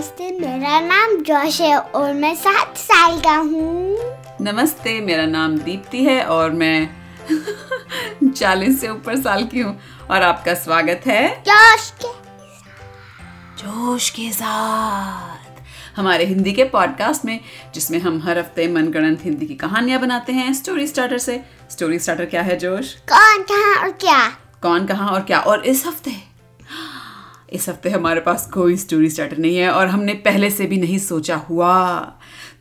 नमस्ते मेरा नाम जोश है और मैं सात साल का हूँ। नमस्ते मेरा नाम दीप्ति है और मैं चालीस से ऊपर साल की हूँ और आपका स्वागत है जोश के जोश के साथ। हमारे हिंदी के पॉडकास्ट में जिसमें हम हर हफ़्ते मनगढ़ंत हिंदी की कहानियाँ बनाते हैं स्टोरी स्टार्टर से। स्टोरी स्टार्टर क्या है जोश? कौन कहा और क्या? कौन कहा और क्या? और इस हफ़्ते इस हफ़्ते हमारे पास कोई स्टोरी स्टार्टर नहीं है और हमने पहले से भी नहीं सोचा हुआ।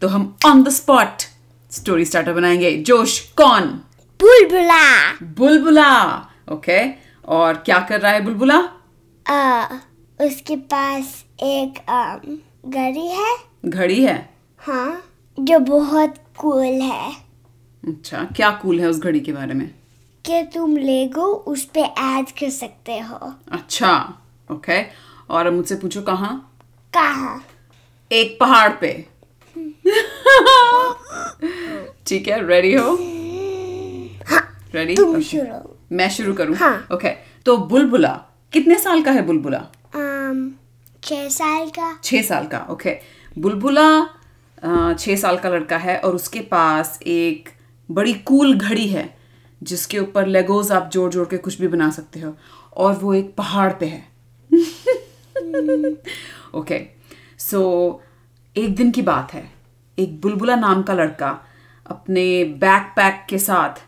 तो हम on the spot story starter बनाएँगे। जोश कौन? बुलबुला। बुलबुला। ओके और क्या कर रहा है बुलबुला? आ, उसके पास एक घड़ी है। घड़ी है? हाँ जो बहुत कूल है। अच्छा क्या कूल है उस घड़ी के बारे में? कि तुम लेगो उस पे ऐड कर सकते हो। अच्छा। ओके? और अब मुझसे पूछो कहाँ? कहाँ? एक पहाड़ पे। ठीक है रेडी हो? रेडी शुरू। मैं शुरू करूँ? हाँ। ओके तो बुलबुला कितने साल का है बुलबुला? छह साल का। छह साल का ओके okay. बुलबुला छह साल का लड़का है और उसके पास एक बड़ी कूल घड़ी है जिसके ऊपर लेगोज आप जोड़ जोड़ के कुछ भी बना सकते हो। और वो एक पहाड़ पे है। ओके सो एक दिन की बात है। एक बुलबुला नाम का लड़का अपने बैकपैक के साथ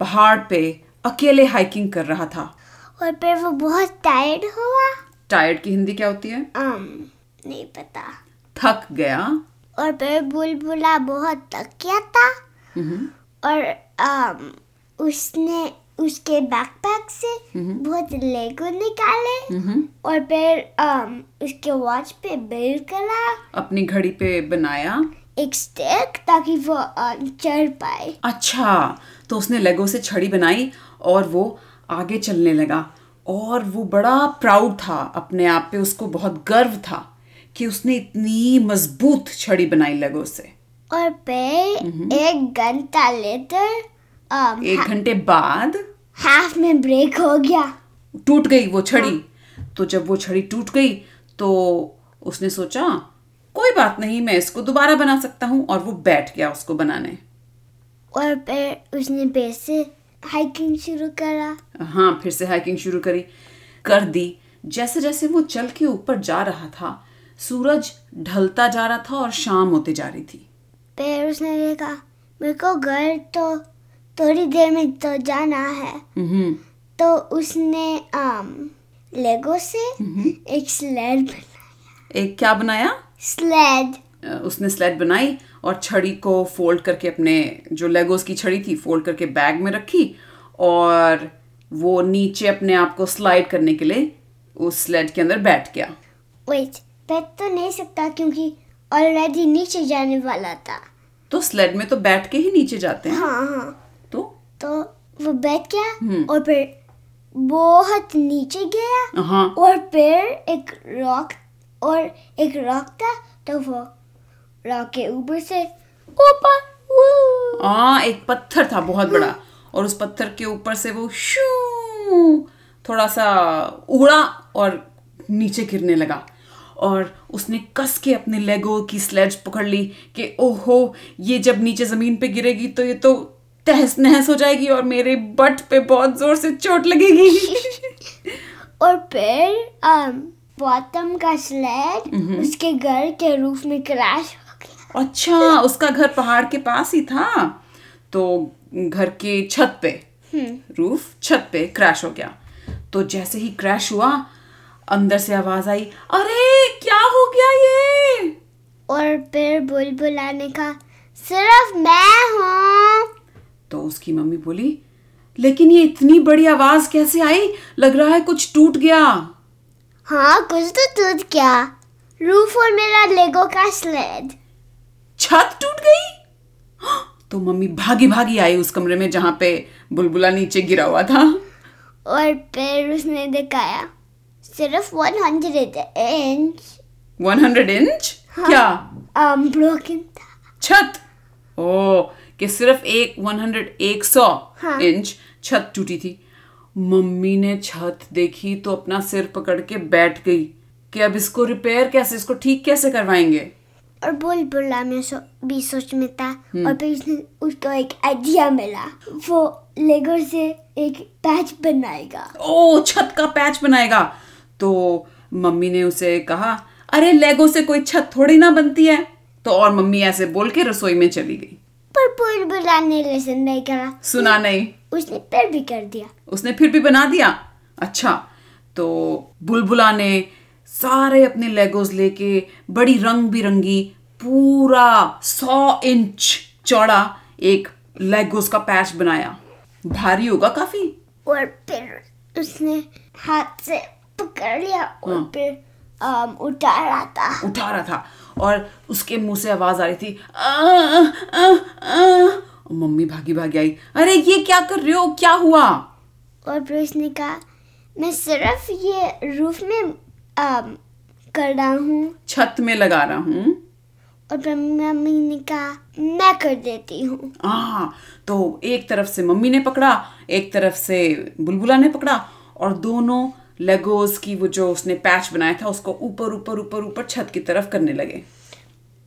पहाड़ पे अकेले हाइकिंग कर रहा था। और फिर वो बहुत टायर्ड हुआ। टायर्ड की हिंदी क्या होती है? अम, नहीं पता। थक गया। और फिर बुलबुला बहुत थक गया था। और अम, उसने उसके बैकपैक से बहुत लेगो निकाले और फिर अम, उसके वॉच पे बिल्ड करा। अपनी घड़ी पे बनाया। एक स्टिक ताकि वो चढ़ पाए। अच्छा तो उसने लेगो से छड़ी बनाई और वो आगे चलने लगा। और वो बड़ा प्राउड था अपने आप पे उसको बहुत गर्व था कि उसने इतनी मज़बूत छड़ी बनाई लेगो से। और पे एक घंटा लेटर अम, एक घंटे बाद हाफ़ में ब्रेक हो गया। टूट गई वो छड़ी। तो जब वो छड़ी टूट गई तो उसने सोचा कोई बात नहीं मैं इसको दोबारा बना सकता हूँ। और वो बैठ गया उसको बनाने। और फिर उसने फिर से हाइकिंग शुरू करा। हाँ फिर से हाइकिंग शुरू करी। कर दी। जैसे जैसे वो चल के ऊपर जा रहा था सूरज ढलता जा रहा था और शाम होते जा रही थी। फिर उसने देखा मेरे को घर तो थोड़ी देर में तो जाना है। हम्म। तो उसने um, लेगो से एक स्लेड बना एक क्या बनाया? स्लेड उसने स्लेड बनाई और छड़ी को फोल्ड करके अपने जो लेगोस की छड़ी थी फोल्ड करके बैग में रखी और वो नीचे अपने आप को स्लाइड करने के लिए उस स्लेड के अंदर बैठ गया। वेट बैठ तो नहीं सकता क्योंकि ऑलरेडी नीचे जाने वाला था। तो स्लेड में तो बैठ के ही नीचे जाते हैं। हाँ हाँ। तो वो बैठ गया और फिर बहुत नीचे गया हाँ। और फिर एक रॉक और एक रॉक था तो वो रॉक के ऊपर से ऊपर हाँ एक पत्थर था बहुत बड़ा और उस पत्थर के ऊपर से वो शू थोड़ा सा उड़ा और नीचे गिरने लगा और उसने कस के अपने लेगो की स्लेज पकड़ ली कि ओहो ये जब नीचे ज़मीन पे गिरेगी तो ये तो तहस नहस हो जाएगी और मेरे बट पे बहुत ज़ोर से चोट लगेगी। और फिर um, बॉटम का स्लेड उसके घर के रूफ में क्रैश हो गया। अच्छा उसका घर पहाड़ के पास ही था। तो घर के छत पे रूफ छत पे क्रैश हो गया। तो जैसे ही क्रैश हुआ अंदर से आवाज़ आई अरे क्या हो गया ये? और फिर बुलबुला ने कहा सिर्फ़ मैं हूँ। तो उसकी मम्मी बोली लेकिन ये इतनी बड़ी आवाज़ कैसे आई? लग रहा है कुछ टूट गया। हाँ कुछ तो टूट गया। रूफ और मेरा लेगो का स्लेड छत टूट गई? तो मम्मी भागी भागी आई उस कमरे में जहाँ पे बुलबुला नीचे गिरा हुआ था। और फिर उसने दिखाया सिर्फ़ 100 इंच 100 इंच क्या? Um, था। छत? ओ कि सिर्फ़ एक 100 एक सौ हाँ। इंच छत टूटी थी। मम्मी ने छत देखी तो अपना सिर पकड़ के बैठ गई कि अब इसको रिपेयर कैसे इसको ठीक कैसे करवाएँगे? और बुलबुला में सो, भी सोच में था। और फिर उसने उसको एक आइडिया मिला। वो लेगो से एक पैच बनाएगा। ओ छत का पैच बनाएगा। तो मम्मी ने उसे कहा अरे लेगो से कोई छत थोड़ी ना बनती है? तो और मम्मी ऐसे बोल के रसोई में चली गई। पर बुलबुला ने लिसन नहीं करा सुना नहीं। उसने फिर भी कर दिया। उसने फिर भी बना दिया? अच्छा तो बुलबुला ने सारे अपने लेगोस लेके बड़ी रंग बिरंगी पूरा सौ इंच चौड़ा एक लेगोस का पैच बनाया। भारी होगा काफ़ी। और फिर उसने हाथ से पकड़ लिया और हाँ। फिर um, उतारा था। उठा रहा था। और उसके मुँह से आवाज़ आ रही थी "आ, आ, आ।" और मम्मी भागी भागी आई अरे ये क्या कर रहे हो? क्या हुआ? और फिर उसने कहा मैं सिर्फ़ ये रूफ में um, कर रहा हूँ। छत में लगा रहा हूँ। और मम्मी ने कहा मैं कर देती हूँ। हाँ तो एक तरफ़ से मम्मी ने पकड़ा एक तरफ़ से बुलबुला ने पकड़ा और दोनों लेगोस की वो जो उसने पैच बनाया था उसको ऊपर ऊपर ऊपर ऊपर छत की तरफ़ करने लगे।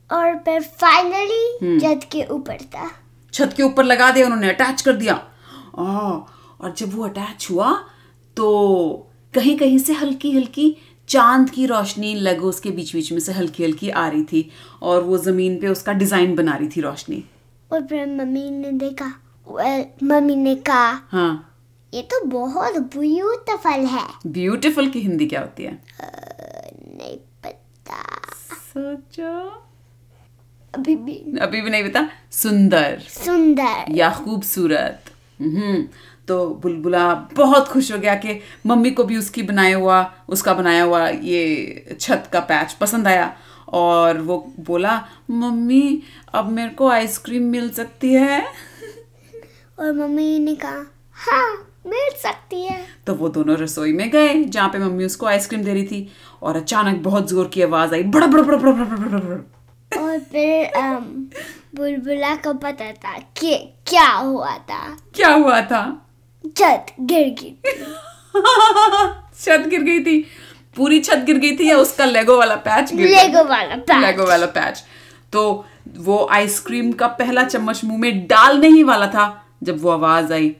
और फिर फाइनली छत के ऊपर था। छत के ऊपर लगा दिया उन्होंने अटैच कर दिया। आ, और जब वो अटैच हुआ तो कहीं कहीं से हल्की हल्की चाँद की रोशनी लेगोस के बीच बीच में से हल्की हल्की आ रही थी और वो ज़मीन पे उसका डिज़ाइन बना रही थी रोशनी। और फिर मम्मी ने देखा मम्मी ने कहा हाँ। ये तो बहुत ब्यूटीफुल है। ब्यूटीफुल की हिंदी क्या होती है? नहीं पता। सोचो। अभी भी। अभी भी नहीं पता। सुंदर। सुंदर। या खूबसूरत। हम्म। तो बुलबुला बहुत खुश हो गया कि मम्मी को भी उसकी बनाया हुआ उसका बनाया हुआ ये छत का पैच पसंद आया। और वो बोला मम्मी अब मेरे को आइसक्रीम मिल सकती है? और मम्मी ने कहा हाँ मिल सकती है। तो वो दोनों रसोई में गए जहाँ पे मम्मी उसको आइसक्रीम दे रही थी और अचानक बहुत ज़ोर की आवाज़ आई बड़ा बड़ा बड़ा बड़ा बड़ा बड़ा बड़ा और फिर बुलबुला को पता था कि क्या हुआ था। क्या हुआ था? छत गिर गई। छत गिर गई थी? पूरी छत गिर गई थी या उसका लेगो वाला पैच गिर गया? लेगो वाला पैच लेगो वाला पैच तो वो आइसक्रीम का पहला चम्मच मुँह में डालने ही वाला था जब वो आवाज़ आई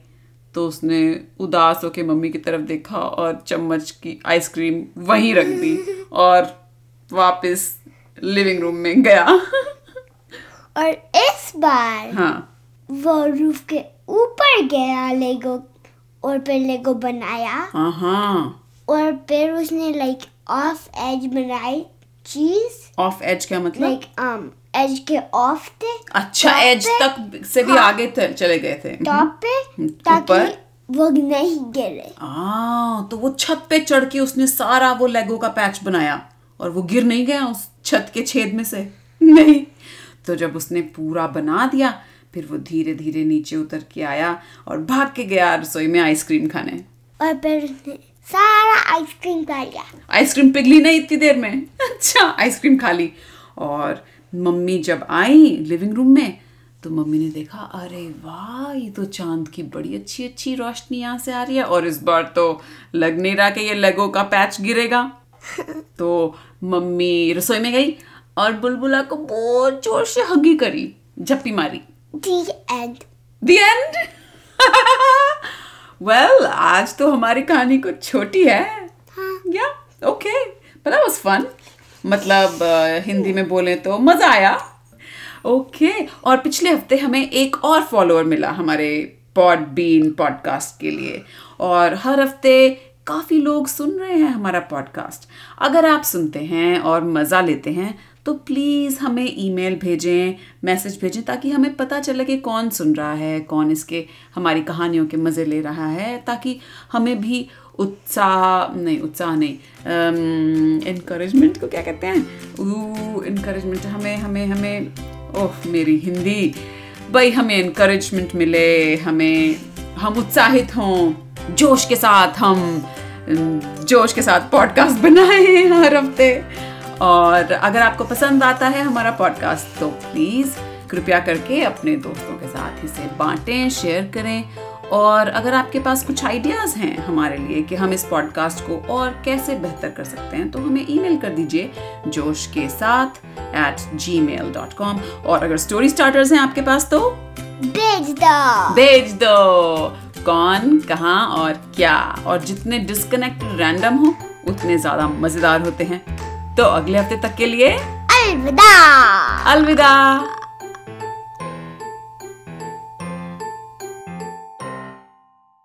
तो उसने उदास होके मम्मी की तरफ़ देखा और चम्मच की आइसक्रीम वहीं रख दी और वापस लिविंग रूम में गया। और इस बार हाँ। वो रूफ के ऊपर गया लेगो और फिर लेगो बनाया। हाँ हाँ। और फिर उसने लाइक ऑफ़ एज बनाई चीज़। ऑफ़ एज क्या मतलब? लाइक like, um एज के ऑफ़ थे अच्छा एज तक से भी हाँ। आगे थ- चले गए थे। टॉप पे हम्म, ताकि ऊपर? वो नहीं गिरे। आ, तो वो छत पे चढ़ के उसने सारा वो लेगो का पैच बनाया और वो गिर नहीं गया उस छत के छेद में से। नहीं। तो जब उसने पूरा बना दिया फिर वो धीरे धीरे नीचे उतर के आया और भाग के गया रसोई में आइसक्रीम खाने। और फिर सारा आइसक्रीम खा लिया। आइसक्रीम पिघली नहीं इतनी देर में। अच्छा आइसक्रीम खा ली और मम्मी जब आई लिविंग रूम में तो मम्मी ने देखा अरे वाह ये तो चाँद की बड़ी अच्छी अच्छी रोशनी यहाँ से आ रही है और इस बार तो लग नहीं रहा कि ये लेगो का पैच गिरेगा। तो मम्मी रसोई में गई और बुलबुला को बहुत ज़ोर से हगी करी झप्पी मारी। The end The end? well, आज तो हमारी कहानी कुछ छोटी है। या okay but that was fun. मतलब हिंदी में बोले तो मज़ा आया। ओके, और पिछले हफ़्ते हमें एक और फॉलोअर मिला हमारे पॉड बीन पॉडकास्ट के लिए। और हर हफ़्ते काफ़ी लोग सुन रहे हैं हमारा पॉडकास्ट अगर आप सुनते हैं और मज़ा लेते हैं तो प्लीज़ हमें ईमेल भेजें मैसेज भेजें ताकि हमें पता चले कि कौन सुन रहा है, कौन इसके, हमारी कहानियों के मज़े ले रहा है, ताकि हमें भी उत्साह, नहीं उत्साह नहीं इनक्रेजमेंट को क्या कहते हैं? इनक्रेजमेंट हमें हमें हमें, ओह, मेरी हिंदी। भाई, हमें इनक्रेजमेंट मिले, हमें, हम उत्साहित हों, जोश के साथ हम, जोश के साथ पॉडकास्ट बनाए हर हफ़्ते। और अगर आपको पसंद आता है हमारा पॉडकास्ट तो प्लीज़ कृपया करके अपने दोस्तों के साथ इसे बांटें शेयर करें। और अगर आपके पास कुछ आइडियाज़ हैं हमारे लिए कि हम इस पॉडकास्ट को और कैसे बेहतर कर सकते हैं तो हमें ईमेल कर दीजिए जोश के साथ at ji mail dot com और अगर स्टोरी स्टार्टर्स हैं आपके पास तो भेज दो। भेज दो। कौन कहाँ और क्या? और जितने डिस्कनेक्ट रैंडम हो उतने ज़्यादा मज़ेदार होते हैं। तो अगले हफ़्ते तक के लिए अलविदा। अलविदा।